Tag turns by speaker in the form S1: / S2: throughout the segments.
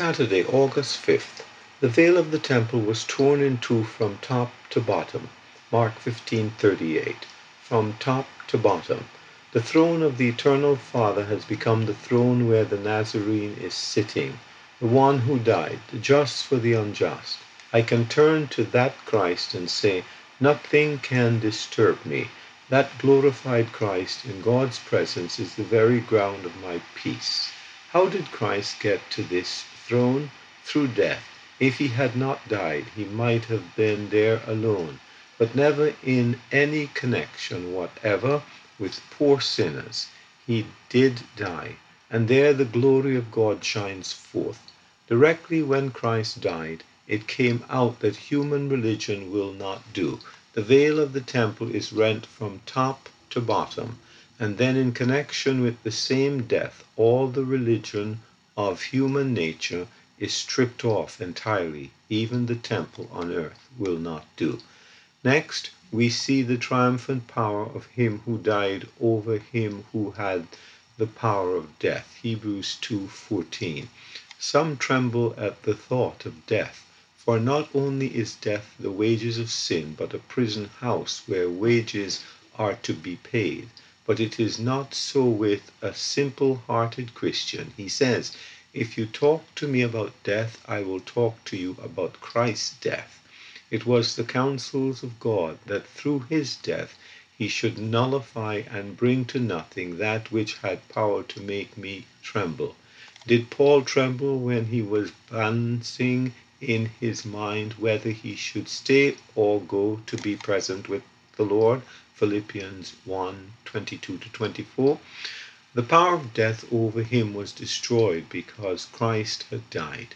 S1: Saturday, August 5th. The veil of the temple was torn in two from top to bottom. Mark 15:38. From top to bottom. The throne of the eternal Father has become the throne where the Nazarene is sitting, the one who died, the just for the unjust. I can turn to that Christ and say, Nothing can disturb me. That glorified Christ in God's presence is the very ground of my peace. How did Christ get to this throne? Through death. If he had not died, he might have been there alone, but never in any connection whatever with poor sinners. He did die, and there the glory of God shines forth. Directly when Christ died, it came out that human religion will not do. The veil of the temple is rent from top to bottom, and then in connection with the same death, all the religion of human nature is stripped off entirely. Even the temple on earth will not do. Next, we see the triumphant power of him who died over him who had the power of death. Hebrews 2:14. Some tremble at the thought of death, for not only is death the wages of sin, but a prison house where wages are to be paid. But it is not so with a simple hearted Christian. He says, If you talk to me about death, I will talk to you about Christ's death. It was the counsels of God that through his death he should nullify and bring to nothing that which had power to make me tremble. Did Paul tremble when he was balancing in his mind whether he should stay or go to be present with the Lord? Philippians 1 22 24. The power of death over him was destroyed because Christ had died.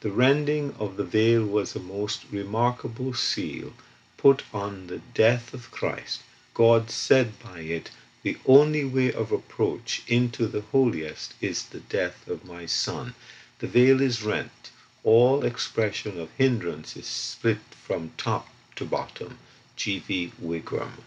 S1: The rending of the veil was a most remarkable seal put on the death of Christ. God said by it, The only way of approach into the holiest is the death of my Son. The veil is rent. All expression of hindrance is split from top to bottom. G. V. Wigram.